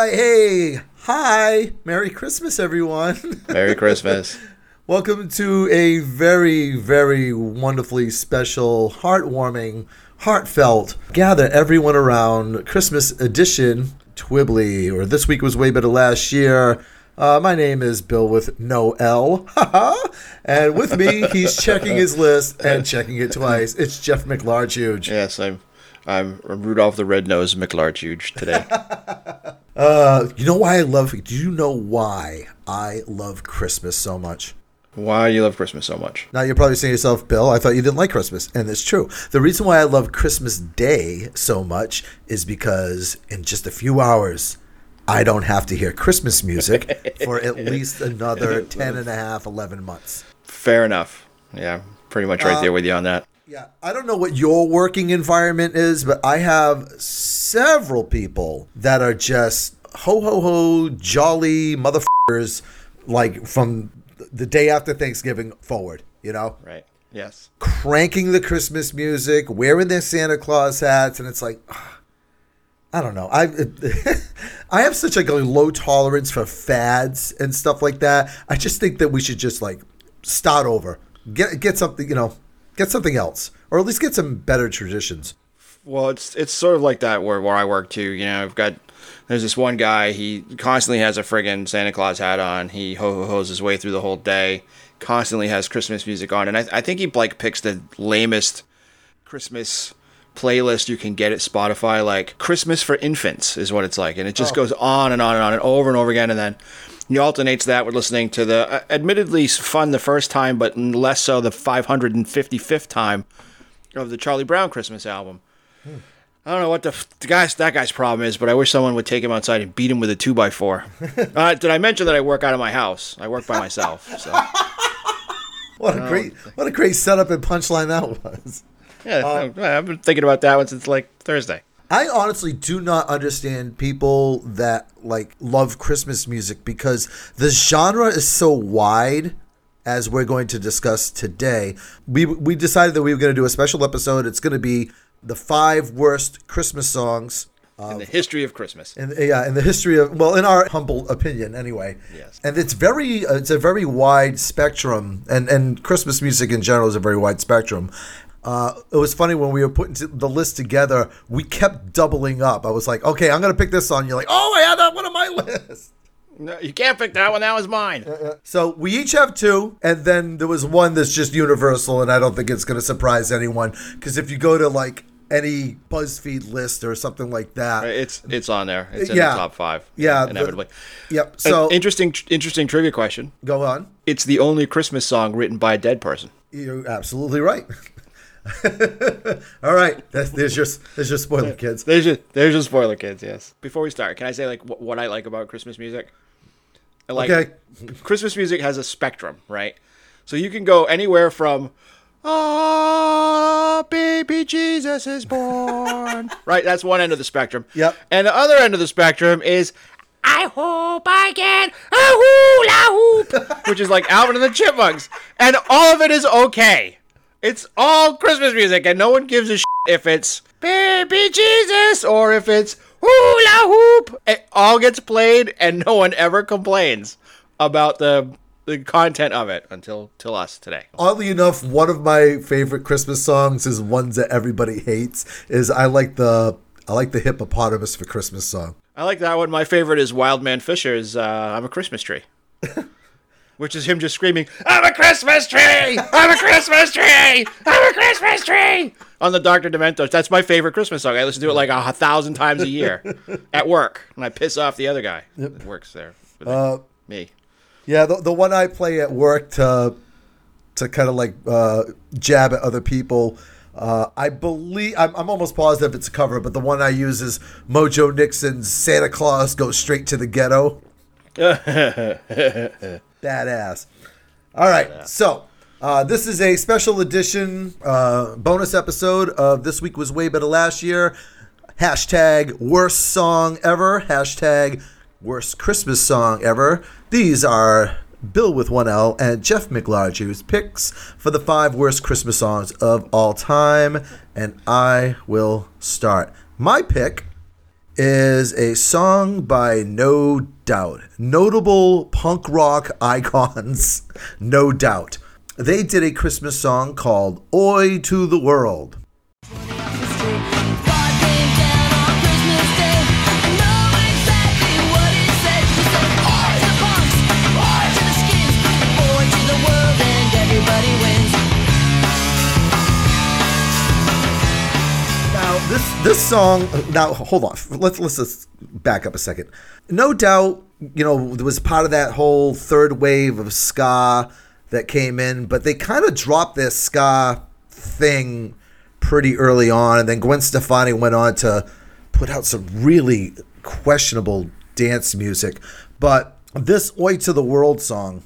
right, hey, hi, Merry Christmas, everyone. Merry Christmas. Welcome to a very, very wonderfully special, heartwarming, heartfelt, gather everyone around Christmas edition Twibbly, or this week was way better last year. Uh, my name is Bill with no L. and with me, he's checking his list and checking it twice. It's Jeff McLarge. Yes, I'm I'm Rudolph the Red-Nosed McLarge today. uh, you know why I love do you know why I love Christmas so much? Why you love Christmas so much? Now you're probably saying to yourself, Bill, I thought you didn't like Christmas. And it's true. The reason why I love Christmas Day so much is because in just a few hours, I don't have to hear Christmas music for at least another 10 and a half, 11 months. Fair enough. Yeah, pretty much right uh, there with you on that. Yeah, I don't know what your working environment is, but I have several people that are just ho ho ho jolly motherfuckers like from the day after Thanksgiving forward, you know? Right. Yes. Cranking the Christmas music, wearing their Santa Claus hats, and it's like, I don't know. I I have such like a low tolerance for fads and stuff like that. I just think that we should just like start over, get get something, you know, get something else, or at least get some better traditions. Well, it's it's sort of like that where where I work too. You know, I've got there's this one guy. He constantly has a friggin' Santa Claus hat on. He ho ho hos his way through the whole day. Constantly has Christmas music on, and I, I think he like picks the lamest Christmas playlist you can get at Spotify. Like Christmas for infants is what it's like, and it just oh. goes on and on and on and over and over again, and then he alternates that with listening to the uh, admittedly fun the first time, but less so the 555th time of the Charlie Brown Christmas album. Hmm. I don't know what the, the guy's that guy's problem is, but I wish someone would take him outside and beat him with a two by four. uh, did I mention that I work out of my house? I work by myself. So. what a great what a great setup and punchline that was. Yeah, uh, I've been thinking about that one since like Thursday. I honestly do not understand people that like love Christmas music because the genre is so wide as we're going to discuss today. We we decided that we were going to do a special episode. It's going to be the five worst Christmas songs in the history of Christmas. In, yeah, in the history of well, in our humble opinion, anyway. Yes. And it's very, it's a very wide spectrum, and and Christmas music in general is a very wide spectrum. Uh, it was funny when we were putting the list together. We kept doubling up. I was like, okay, I'm gonna pick this song. You're like, oh, I had that one on my list. No, you can't pick that one. That was mine. Uh, so we each have two, and then there was one that's just universal, and I don't think it's going to surprise anyone because if you go to like any BuzzFeed list or something like that. It's it's on there. It's in yeah. the top five. Yeah, inevitably. The, yep. So An interesting interesting trivia question. Go on. It's the only Christmas song written by a dead person. You're absolutely right. All right, That's, there's your there's your spoiler, kids. There's your there's your spoiler, kids. Yes. Before we start, can I say like what, what I like about Christmas music? like okay. Christmas music has a spectrum, right? So you can go anywhere from Ah, baby Jesus is born. right, that's one end of the spectrum. Yep. And the other end of the spectrum is I hope I get a hula hoop, which is like Alvin and the Chipmunks, and all of it is okay. It's all Christmas music, and no one gives a shit if it's baby Jesus or if it's hula hoop. It all gets played, and no one ever complains about the the content of it until till us today. Oddly enough, one of my favorite Christmas songs is ones that everybody hates. Is I like the I like the hippopotamus for Christmas song. I like that one. My favorite is Wildman Fischer's uh, "I'm a Christmas Tree," which is him just screaming, "I'm a Christmas tree! I'm a Christmas tree! I'm a Christmas tree!" on the Dr. Dementos. That's my favorite Christmas song. I listen to it like a thousand times a year at work, and I piss off the other guy yep. works there. Uh, me. Yeah, the, the one I play at work to to kind of like uh, jab at other people. Uh, I believe I'm, I'm almost positive it's a cover, but the one I use is Mojo Nixon's "Santa Claus Goes Straight to the Ghetto." Badass. All right, yeah. so uh, this is a special edition uh, bonus episode of This Week Was Way Better Last Year. Hashtag worst song ever. Hashtag worst Christmas song ever. These are Bill with one L and Jeff McLarge's picks for the five worst Christmas songs of all time. And I will start. My pick is a song by No Doubt. Notable punk rock icons, No Doubt. They did a Christmas song called Oi to the World. This this song. Now hold on. Let's let's just back up a second. No doubt, you know, there was part of that whole third wave of ska that came in, but they kind of dropped their ska thing pretty early on, and then Gwen Stefani went on to put out some really questionable dance music. But this "Oi to the World" song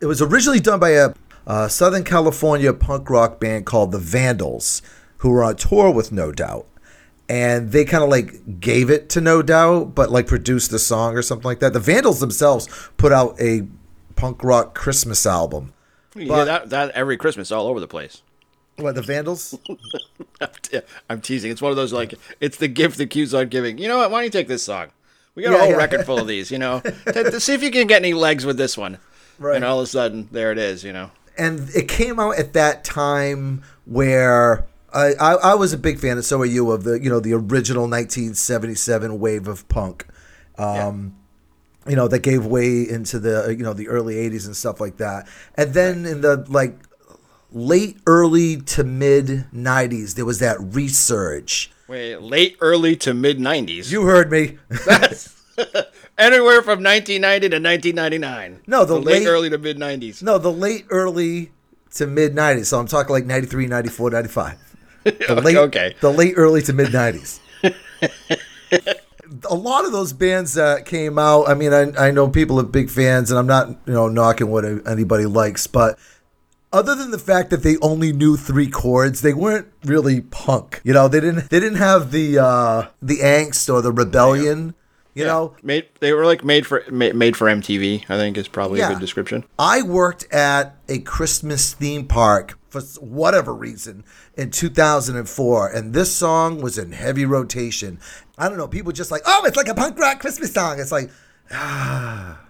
it was originally done by a, uh Southern California punk rock band called the Vandals, who were on tour with No Doubt. And they kind of like gave it to No Doubt, but like produced the song or something like that. The Vandals themselves put out a punk rock Christmas album. You that, that every Christmas all over the place. What, the Vandals? I'm teasing. It's one of those like it's the gift that keeps on giving. You know what? Why don't you take this song? We got Yeah, a whole yeah. record full of these. You know, to, to see if you can get any legs with this one. Right. And all of a sudden, there it is. You know. and it came out at that time where I, I, I was a big fan, and so are you, of the you know the original 1977 wave of punk. Um, You know that gave way into the you know the early 80s and stuff like that, and then in the like late early to mid 90s there was that resurge. Wait, late, early to mid '90s. You heard me. Anywhere from 1990 to 1999. No, the late, late- early to mid '90s. No, the late early to mid 90s. So I'm talking like 93, 94, 95. The late, okay. The late early to mid 90s. a lot of those bands that came out, I mean, I, I know people are big fans, and I'm not, you know, knocking what anybody likes, but other than the fact that they only knew three chords, they weren't really punk. You know, they didn't they didn't have the uh the angst or the rebellion. You know, made they were like made for made for MTV. I think is probably a good description. I worked at a Christmas theme park for whatever reason in 2004, and this song was in heavy rotation. I don't know. People just like, oh, it's like a punk rock Christmas song. It's like, ah,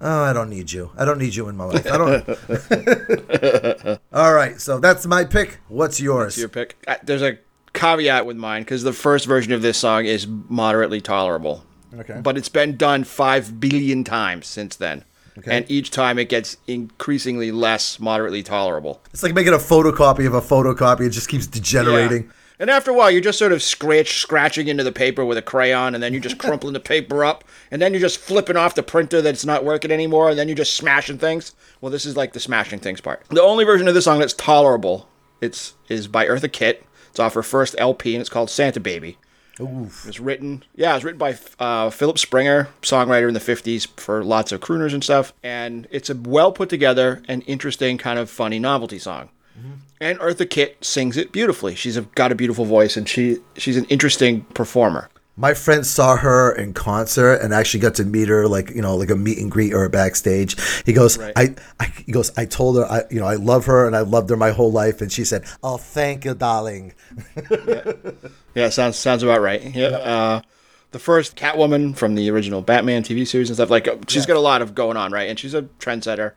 oh, I don't need you. I don't need you in my life. I don't. All right, so that's my pick. What's yours? Your pick. There's a caveat with mine because the first version of this song is moderately tolerable. Okay. But it's been done five billion times since then. Okay. And each time it gets increasingly less moderately tolerable. It's like making a photocopy of a photocopy. It just keeps degenerating. Yeah. And after a while, you're just sort of scratch, scratching into the paper with a crayon, and then you're just crumpling the paper up, and then you're just flipping off the printer that's not working anymore, and then you're just smashing things. Well, this is like the smashing things part. The only version of this song that's tolerable, it's is by Eartha Kitt. It's off her first LP, and it's called Santa Baby. Oof. It's written, yeah, it's written by uh, Philip Springer, songwriter in the 50s for lots of crooners and stuff. And it's a well put together and interesting, kind of funny novelty song. And Eartha Kitt sings it beautifully. She's got a beautiful voice and she she's an interesting performer. My friend saw her in concert and actually got to meet her, like you know, like a meet and greet or backstage. He goes, Right. I, I, he goes, I told her, I, you know, I love her and I loved her my whole life, and she said, "Oh, thank you, darling." Yeah, sounds sounds about right. Yeah. Uh, the first Catwoman from the original Batman TV series and stuff like uh, she's got a lot of going on, right? And she's a trendsetter.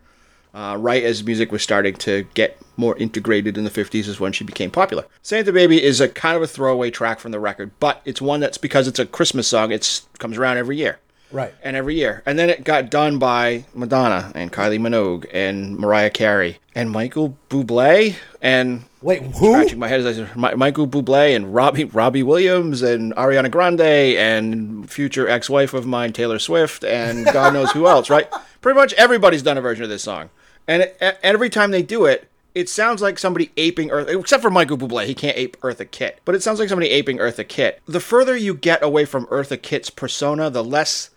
Uh, right as music was starting to get more integrated in the 50s is when she became popular. Santa Baby is a kind of a throwaway track from the record, but it's one that's because it's a Christmas song, it comes around every year. Right. And every year. And then it got done by Madonna and Kylie Minogue and Mariah Carey and Michael Bublé and Wait, who? scratching my head as I said Mi- Michael Bublé and Robbie Robbie Williams and Ariana Grande and future ex-wife of mine Taylor Swift and God knows who else, right? Pretty much everybody's done a version of this song, and it, every time they do it, it sounds like somebody aping Earth, except for Michael Bublé. He can't ape Eartha Kitt, but it sounds like somebody aping Eartha Kitt. The further you get away from Eartha Kitt's persona, the less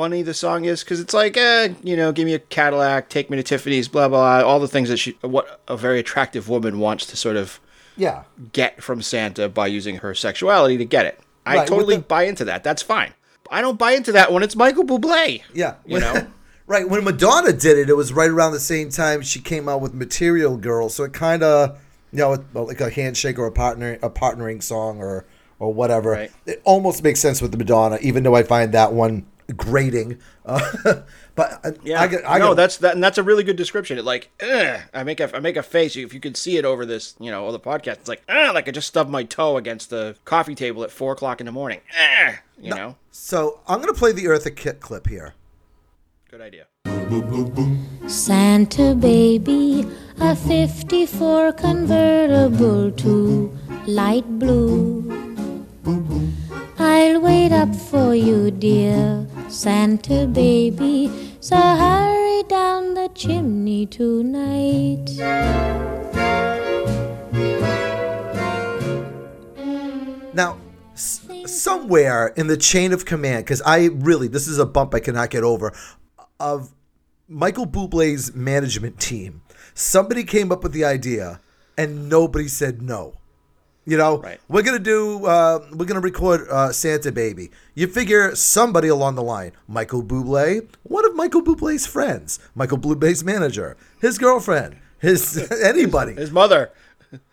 funny the song is because it's like, eh, you know, give me a Cadillac, take me to Tiffany's, blah blah, all the things that she, what a very attractive woman wants to sort of Yeah. get from Santa by using her sexuality to get it. I Right, totally the- buy into that. That's fine. I don't buy into that when it's Michael Bublé. Yeah. You know? right. When Madonna did it, it was right around the same time she came out with Material Girl, so it kind of, you know, like a handshake or a partner, a partnering song or or whatever. Right. It almost makes sense with the Madonna, even though I find that one grating. Uh, but I, Yeah, I, get- I no, get- that's that, and that's a really good description. It like, ugh, I make a I make a face. If you could see it over this, you know, over the podcast, it's like, ah, like I just stubbed my toe against the coffee table at four o'clock in the morning. Ah, you know, so I'm gonna play the Eartha Kitt clip here. good idea. Santa baby, a 54 convertible too light blue. I'll wait up for you, dear Santa baby. So hurry down the chimney tonight. Now, s- somewhere in the chain of command, because I really, this is a bump I cannot get over, of Michael Bublé's management team, somebody came up with the idea and nobody said no. You know, Right. we're gonna do, uh, we're gonna record uh, Santa Baby. You figure somebody along the line, Michael Bublé, one of Michael Bublé's friends, Michael Bublé's manager, his girlfriend, his anybody His mother.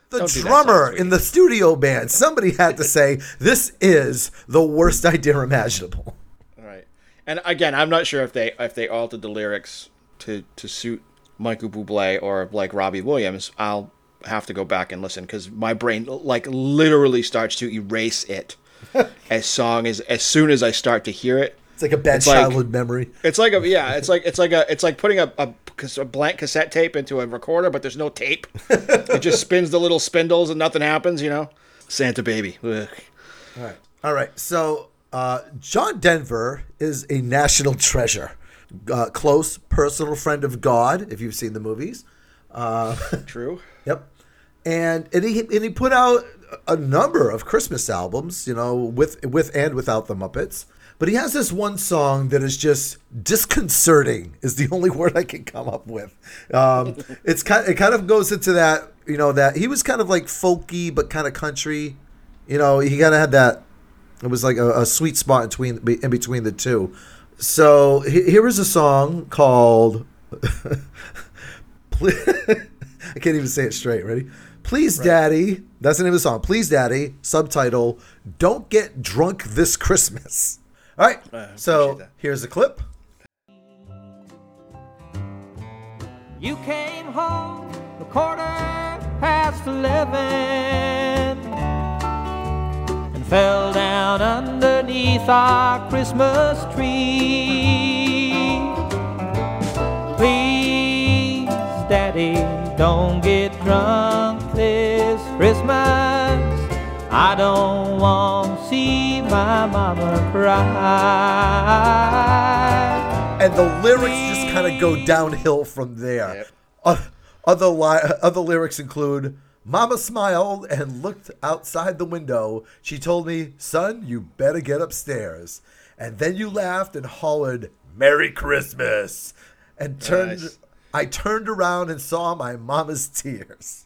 the Don't drummer in the studio band. Somebody had to say, "This is the worst idea imaginable." Right. And again, I'm not sure if they if they altered the lyrics to to suit Michael Bublé or like Robbie Williams. I'll have to go back and listen because my brain like literally starts to erase it as song as as soon as I start to hear it. It's like a bad It's like- childhood memory. It's like a yeah. It's like it's like a it's like putting a, a, a blank cassette tape into a recorder, but there's no tape. it just spins the little spindles and nothing happens. You know, Santa baby. Ugh. All right. All right. So, uh, John Denver is a national treasure. Uh, close personal friend of God, if you've seen the movies. True. And and he and he put out a number of Christmas albums, you know, with with and without the Muppets. But he has this one song that is just disconcerting. Is the only word I can come up with. Um, it's kind. It kind of goes into that. You know that he was kind of like folky, but kind of country. You know, he kind of had that. It was like a, a sweet spot in between in between the two. So here is a song called. I can't even say it straight. Ready? Please, Daddy. That's the name of the song. Please, Daddy. Subtitle: Don't get drunk this Christmas. All right. so that. here's the clip. You came home a quarter past eleven and fell down underneath our Christmas tree. Please, Daddy, don't get drunk this Christmas. I don't want to see my mama cry. and the lyrics just kind of go downhill from there. Yep. O- Other li- other lyrics include Mama smiled and looked outside the window. She told me, "Son, you better get upstairs." And then you laughed and hollered, "Merry Christmas!" And turned. Nice. I turned around and saw my mama's tears.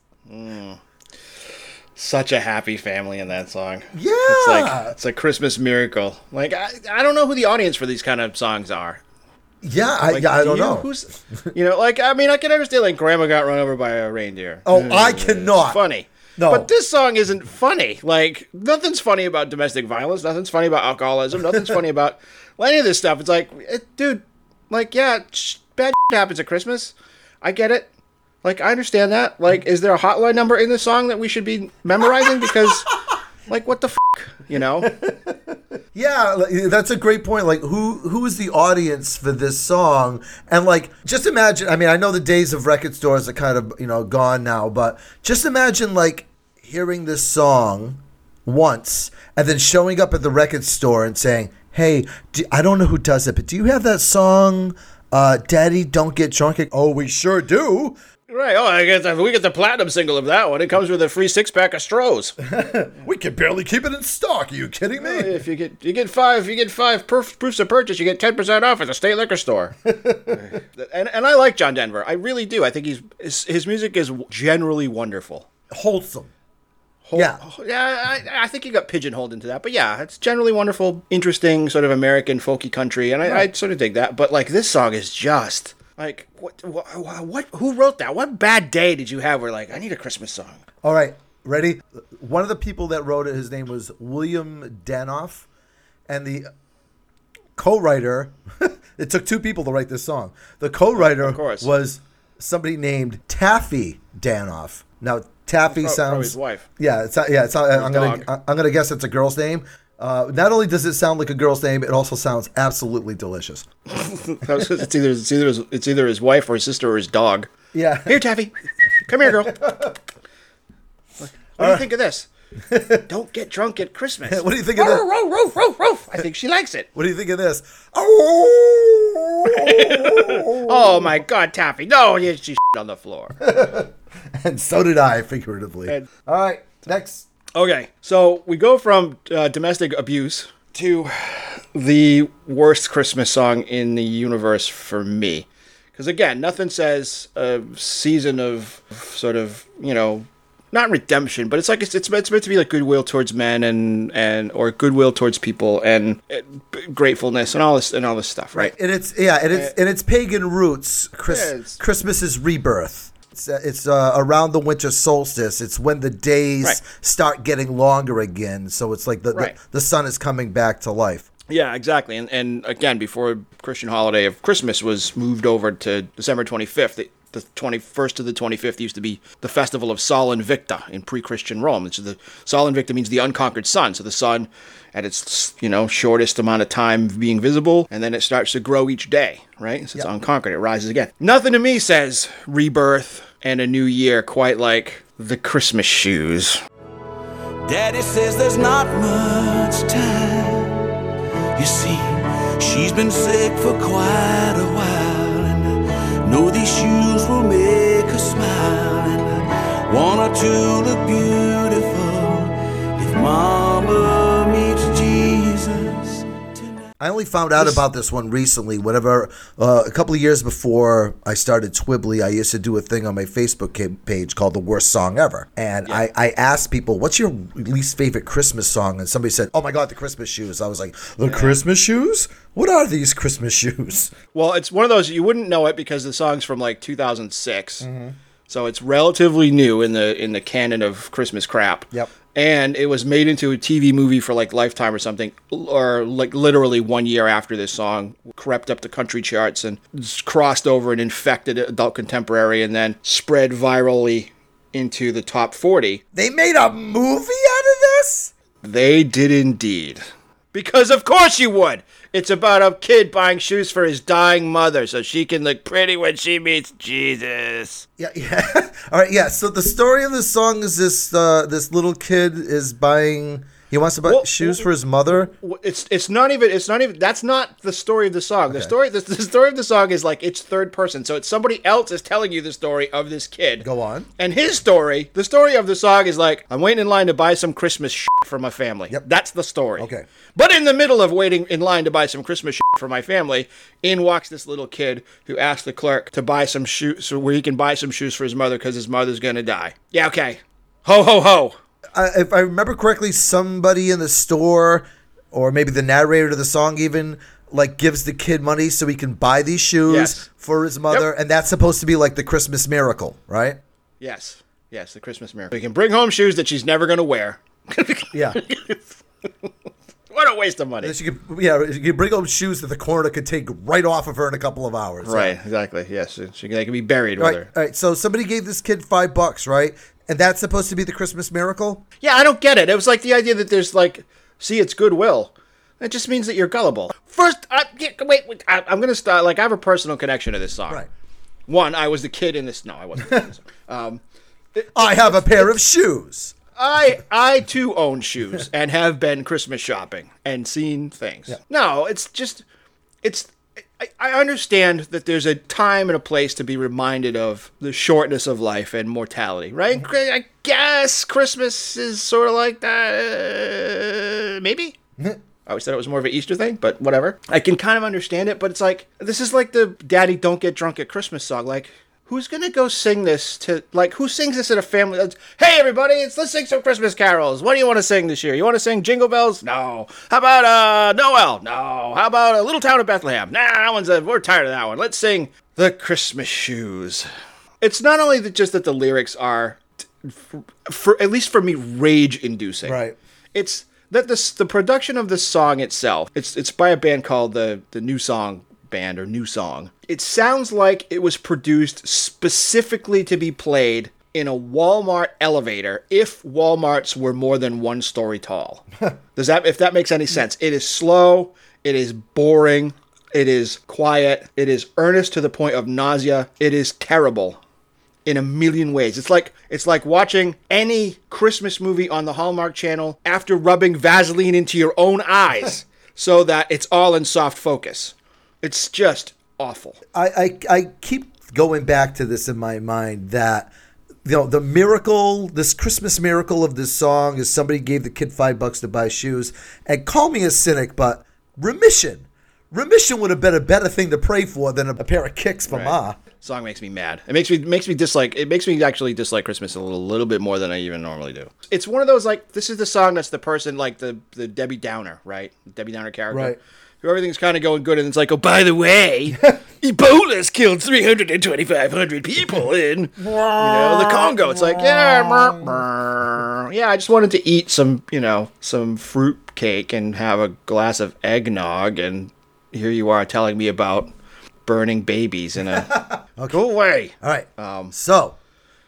Such a happy family in that song. Yeah, It's like it's a Christmas miracle. Like I, I don't know who the audience for these kind of songs are. yeah. I, Like, yeah, I do don't you? know. Who's you know, like I mean, I can understand like Grandma got run over by a reindeer. Oh, mm, I It's cannot. funny. No. But this song isn't funny. Like nothing's funny about domestic violence. Nothing's funny about alcoholism. Nothing's funny about any of this stuff. It's like, it, dude, like yeah, sh- bad happens at Christmas. I get it. Like I understand that. Like, is there a hotline number in this song that we should be memorizing? Because, like, what the f- you know? Yeah, that's a great point. Like, who who is the audience for this song? And like, just imagine. I mean, I know the days of record stores are kind of you know gone now, but just imagine like hearing this song once and then showing up at the record store and saying, "Hey, do, I don't know who does it, but do you have that song, uh, Daddy Don't Get Drunk?" Oh, we sure do. Right. Oh, I guess if we get the platinum single of that one, it comes with a free six pack of Strohs. We can barely keep it in stock. Are you kidding me? if you get you get five you get five perf- proofs of purchase, you get ten percent off at the state liquor store. and and I like John Denver. I really do. I think he's his, his music is generally wonderful. Wholesome. Yeah. Yeah, I, I think he got pigeonholed into that, but yeah, it's generally wonderful, interesting, sort of American folky country, and I, I sort of dig that. But like this song is just like what, what what who wrote that? What bad day did you have? Where like I need a Christmas song. All right. Ready? One of the people that wrote it, his name was William Danoff, and the co-writer. it took two people to write this song. The co-writer Of course. was somebody named Taffy Danoff. Now Taffy Pro- sounds probably his wife. Yeah, it's yeah. It's I'm gonna dog. I'm gonna guess it's a girl's name. Uh, not only does it sound like a girl's name, it also sounds absolutely delicious. it's either it's either his, it's either his wife or his sister or his dog. Yeah. Here, Taffy. Come here, girl. What do you think of this? Don't get drunk at Christmas. What do you think of this? roof, roof, roof, roof. I think she likes it. What do you think of this? Oh, Oh my God, Taffy! No, yeah, she on the floor. and so did I, figuratively. And- All right, next. Okay, so we go from uh, domestic abuse to the worst Christmas song in the universe for me. Because again, nothing says a season of sort of you know not redemption, but it's like it's, it's meant to be like goodwill towards men and and or goodwill towards people and gratefulness and all this and all this stuff, right? And it's yeah, and it's and it's pagan roots. Chris, Yeah, it's- Christmas is rebirth. It's, uh, it's uh, around the winter solstice. It's when the days Right. start getting longer again. So it's like the, Right. the the sun is coming back to life. Yeah, exactly. And and again, before Christian holiday of Christmas was moved over to December 25th, it, the 21st to the 25th used to be the festival of Sol Invicta in pre-Christian Rome. Is the Sol Invicta means the unconquered sun. So the sun at its you know shortest amount of time being visible, and then it starts to grow each day, right? So it's unconquered. It rises again. Nothing to me says rebirth and a new year quite like the Christmas shoes. Daddy says there's not much time. You see, she's been sick for quite a while, and I know these shoes will make her smile, and want her to look beautiful if Mama I only found out about this one recently. Whatever, uh, a couple of years before I started Twibbly, I used to do a thing on my Facebook page called "The Worst Song Ever," and I, I asked people, "What's your least favorite Christmas song?" And somebody said, "Oh my God, the Christmas shoes." I was like, "The Christmas shoes? What are these Christmas shoes?" Well, it's one of those you wouldn't know it because the song's from like 2006. So it's relatively new in the in the canon of Christmas crap. Yep. And it was made into a TV movie for like Lifetime or something, or like literally one year after this song crept up the country charts and crossed over and infected adult contemporary, and then spread virally into the top 40. They made a movie out of this. They did indeed. Because of course you would. It's about a kid buying shoes for his dying mother so she can look pretty when she meets Jesus. Yeah, yeah. All right, yeah. So the story of the song is this: uh, this little kid is buying. He wants to buy Well, shoes for his mother. It's it's not even it's not even that's not the story of the song. The story the, the story of the song is like it's third person. So it's somebody else is telling you the story of this kid. Go on. And his story, the story of the song is like I'm waiting in line to buy some Christmas shit for my family. Yep. That's the story. Okay. But in the middle of waiting in line to buy some Christmas shit for my family, in walks this little kid who asks the clerk to buy some shoes so where he can buy some shoes for his mother because his mother's gonna die. Yeah, okay. Ho ho ho. I, if I remember correctly, somebody in the store, or maybe the narrator of the song, even like gives the kid money so he can buy these shoes Yes. for his mother, and that's supposed to be like the Christmas miracle, right? Yes. Yes, the Christmas miracle. We can bring home shoes that she's never gonna wear. Yeah. What a waste of money. She could, yeah, you could bring home shoes that the coroner could take right off of her in a couple of hours. Right, exactly. Yes, she, she- they can be buried All with right, her. all right. So somebody gave this kid five bucks, right? And that's supposed to be the Christmas miracle. Yeah, I don't get it. It was like the idea that there's like, see, it's goodwill. That just means that you're gullible. First, I, yeah, wait, wait I, I'm gonna start. Like, I have a personal connection to this song. Right. One, I was the kid in this. No, I wasn't. the kid this song. um, I have a pair of shoes. I I too own shoes and have been Christmas shopping and seen things. No, it's just it's I, I understand that there's a time and a place to be reminded of the shortness of life and mortality, right? I guess Christmas is sort of like that. Uh, maybe. I always thought it was more of an Easter thing, but whatever. I can kind of understand it, but it's like this is like the "Daddy Don't Get Drunk at Christmas" song. Like, who's gonna go sing this to? Like, who sings this at a family? Hey, everybody, it's let's sing some Christmas carols. What do you want to sing this year? You want to sing Jingle Bells? No. How about uh Noel? No. How about a Little Town of Bethlehem? Nah, that one's a, we're tired of that one. Let's sing the Christmas Shoes. It's not only that just that the lyrics are t- for, for at least for me rage inducing. Right. It's that this the production of the song itself. It's it's by a band called the the New Song Band or New Song. It sounds like it was produced specifically to be played in a Walmart elevator if Walmarts were more than one story tall. Does that if that makes any sense? It is slow, it is boring, it is quiet, it is earnest to the point of nausea. It is terrible in a million ways. It's like it's like watching any Christmas movie on the Hallmark Channel after rubbing Vaseline into your own eyes so that it's all in soft focus. It's just awful. I, I I keep going back to this in my mind that you know the miracle, this Christmas miracle of this song is somebody gave the kid five bucks to buy shoes. And call me a cynic, but remission, remission would have been a better thing to pray for than a, pair of kicks from Ma. Song makes me mad. It makes me makes me dislike. It makes me actually dislike Christmas a little, little bit more than I even normally do. It's one of those like this is the song that's the person like the the Debbie Downer, right? Debbie Downer character. Right. Everything's kind of going good, and it's like, oh, by the way, Ebola's killed 3,2,500 people in, you know, the Congo. It's like, yeah, brr, brr. yeah. I just wanted to eat some, you know, some fruit cake and have a glass of eggnog, and here you are telling me about burning babies in a. Go away. All right. Um, so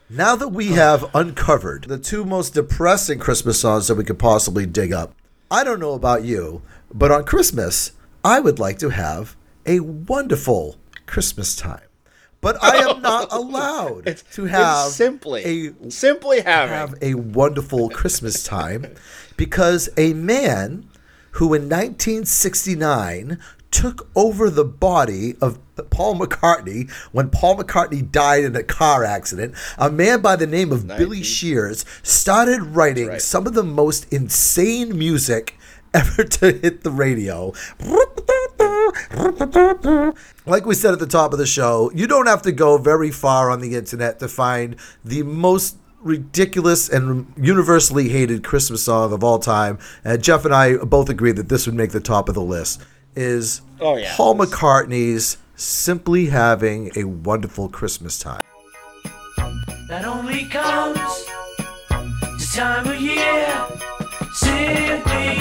now that we have uncovered the two most depressing Christmas songs that we could possibly dig up, I don't know about you, but on Christmas, I would like to have a wonderful Christmas time. But I am not allowed to have simply a simply having have a wonderful Christmas time because a man who in 1969 took over the body of Paul McCartney when Paul McCartney died in a car accident. A man by the name of Billy Shears started writing right. some of the most insane music ever to hit the radio. Like we said at the top of the show, you don't have to go very far on the internet to find the most ridiculous and universally hated Christmas song of all time. And Jeff and I both agree that this would make the top of the list. Is Oh, yeah. Paul McCartney's "Simply Having a Wonderful Christmas Time." that only comes this time of year. Simply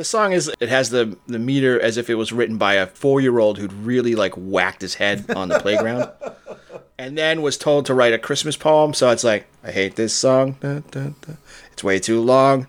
This song is it has the the meter as if it was written by a four year old who'd really like whacked his head on the playground, and then was told to write a Christmas poem. So it's like, I hate this song. Da, da, da. It's way too long.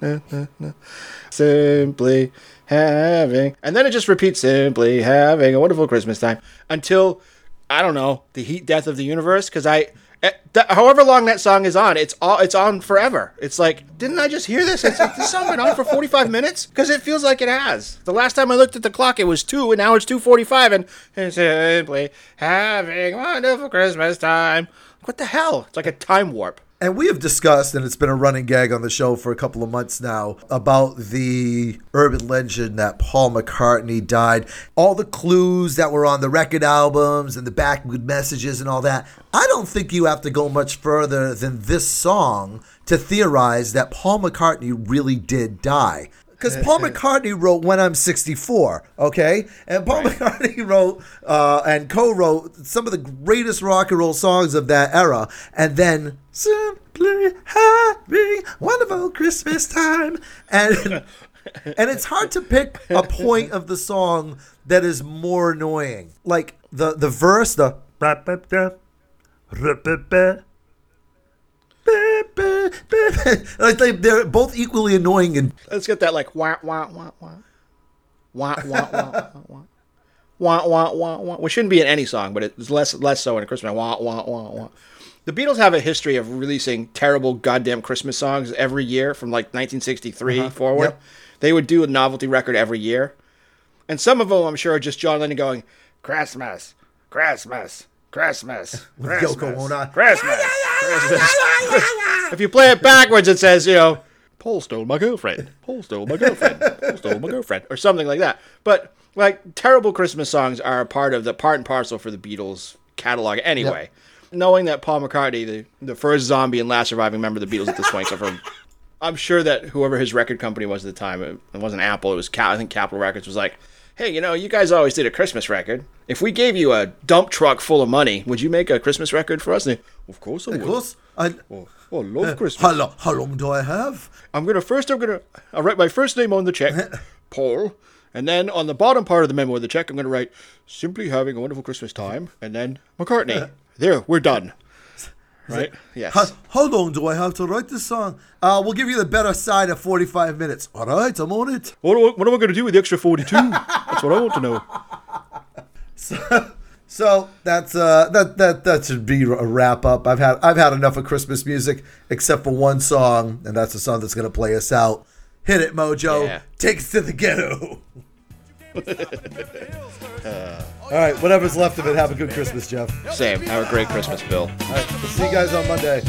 Simply having, and then it just repeats simply having a wonderful Christmas time until I don't know the heat death of the universe because I. eh, however long that song is on, it's all it's on forever. It's like, didn't I just hear this? It's this song been on for forty five minutes because it feels like it has. The last time I looked at the clock, it was two, and now it's two forty five, and it's simply having wonderful Christmas time. What the hell? It's like a time warp. And we have discussed, and it's been a running gag on the show for a couple of months now, about the urban legend that Paul McCartney died. All the clues that were on the record albums and the backward messages and all that. I don't think you have to go much further than this song to theorize that Paul McCartney really did die. Because Paul McCartney wrote "When I'm 64," okay, and Paul McCartney wrote uh, and co-wrote some of the greatest rock and roll songs of that era, and then simply having wonderful Christmas time, and and it's hard to pick a point of the song that is more annoying, like the the verse, the like they, they're both equally annoying and Let's get that like wah wah wah wah wah wah wah wah wah. Wah, wah, wah, wah. Which shouldn't be in any song, but it's less less so in a Christmas. Wah, wah, wah, wah. The Beatles have a history of releasing terrible goddamn Christmas songs every year from like 1963 forward. Yep. They would do a novelty record every year. And some of them, I'm sure, are just John Lennon going, Christmas, Christmas, Christmas, Christmas, Christmas. If you play it backwards, it says, you know, Paul stole my girlfriend. Paul stole my girlfriend. Paul stole my girlfriend. Or something like that. But like terrible Christmas songs are a part of the part and parcel for the Beatles catalog anyway. Knowing that Paul McCartney, the, the first zombie and last surviving member of the Beatles at this point, so from I'm sure that whoever his record company was at the time, it, it wasn't Apple, it was Cap, I think Capitol Records was like, "Hey, you know, you guys always did a Christmas record. If we gave you a dump truck full of money, would you make a Christmas record for us?" And they, of course I would. Of course. I, Oh, oh, I love Christmas. how, long, how long do I have? I'm gonna first. I'm gonna. I'll write my first name on the check, uh-huh. Paul, and then on the bottom part of the memo of the check, I'm gonna write simply having a wonderful Christmas time, and then McCartney. Uh-huh. There, we're done. Right? Yes. How, how long do I have to write this song? Uh, we'll give you the better side of 45 minutes. All right, I'm on it. What, what, what am I gonna do with the extra 42? That's what I want to know. So that's uh, that that that should be a wrap up. I've had I've had enough of Christmas music, except for one song, and that's the song that's gonna play us out. Hit it, Mojo. Yeah. Take us to the ghetto. All right, whatever's left of it. Have a good Christmas, Jeff. Same. Have a great Christmas, Bill. All right, we'll see you guys on Monday.